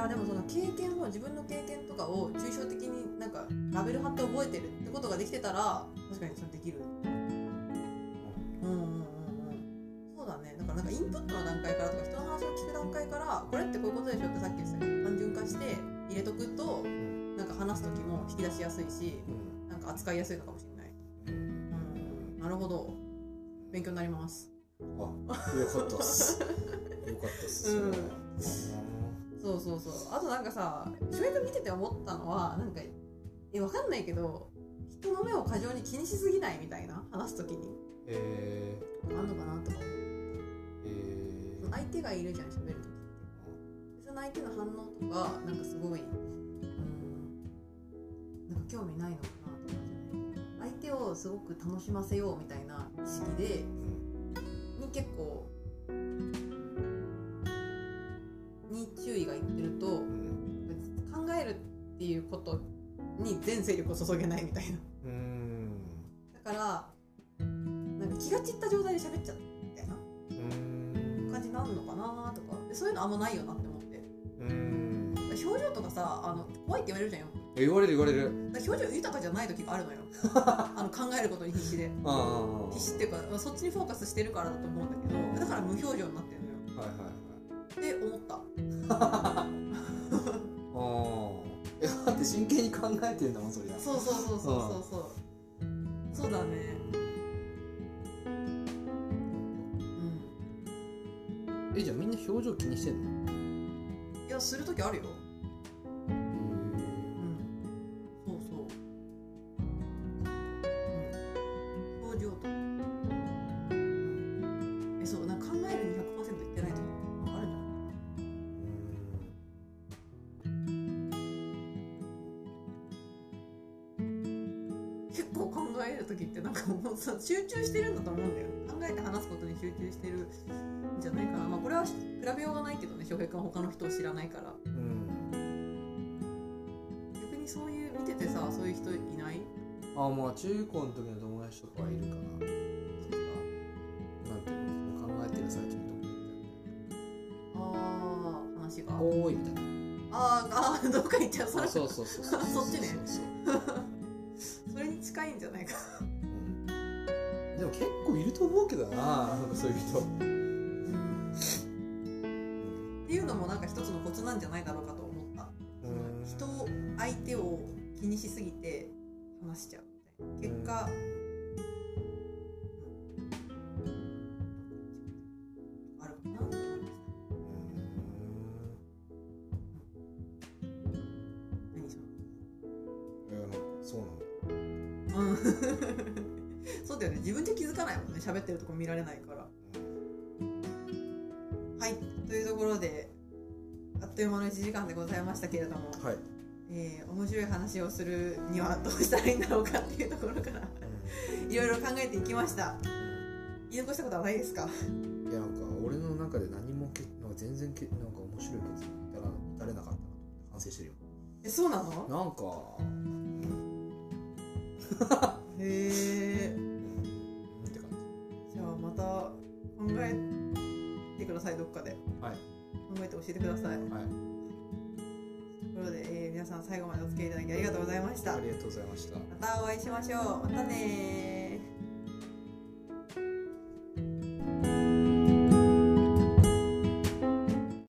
やでもその経験を自分の経験とかを抽象的になんかラベル貼って覚えてるってことができてたら確かにそれできる。うんうんうんうん。そうだね。だからなんかインプットの段階からとか人の話を聞く段階からこれってこういうことでしょってさっき言ってたけど単純化して入れとくとんなんか話す時も引き出しやすいしうんなんか扱いやすいのかもしれない。うん。うんなるほど。勉強になります。あ、よかったっす。よかったっす。うんそうそうそう。あとなんかさ翔平君見てて思ったのはなんかえわかんないけど人の目を過剰に気にしすぎないみたいな話す時に。えあんのかなとか思うー、えその相手がいるじゃん喋る時って。その相手の反応とかなんかすごいうんなんか興味ないのかなとかじゃない。相手をすごく楽しませようみたいな意識でー、に結構に注意がいってるとうん、考えるっていうことに全勢力を注げないみたいな。だからなんか気が散った状態で喋っちゃうみたいな。うん、感じになるのかなとか。でそういうのあんまないよなって思って。うん。表情とかさあの怖いって言われるじゃんよ。え言われる言われる。表情豊かじゃない時があるのよ。(laughs) あの考えることに必死で。必死っていうかまあそっちにフォーカスしてるからだと思うんだけどだから無表情になってるのよ。いはいはい。って思った。え、だって真剣に考えてん。だもん。そりゃ。そうそうそうそうそうそうそうだねうん。え、じゃあみん。な表情気にしてん。の？いやする時あるよえる時ってなんかもうさ集中してるんだと思うんだよ。考えて話すことに集中してるんじゃないかな。まあこれは比べようがないけどね翔平君は他の人を知らないから。うん。逆にそういう見ててさそういう人いない？あまあ中高の時の友達とかはいるかな。なんていうの？考えてる最中にああ話が。おーいみたいな。あーあーどっか行っちゃう。そそうそうそうそう。(laughs) そっちね。そうそうそれに近いんじゃないか。うん。でも結構いると思うけどな、なんかそういう人。うんっていうのもなんか一つのコツなんじゃないだろうかと思った。うん。人を相手を気にしすぎて話しちゃうみたいな。結果、気づかないもんね喋ってるとこ見られないから。はい。というところであっという間の1時間でございましたけれども、はい。えー面白い話をするにはどうしたらいいんだろうかっていうところから。いろいろ考えていきました。言い残したことはないですか？いやなんか俺の中で何もけなんか全然けなんか面白い結論に至ら至れなかったなと反省してるよ。えそうなの？なんか、教えてください。はい。ところで、えー皆皆さん最後までお付き合いいただきありがとうございました。ありがとうございました。またお会いしましょう。またね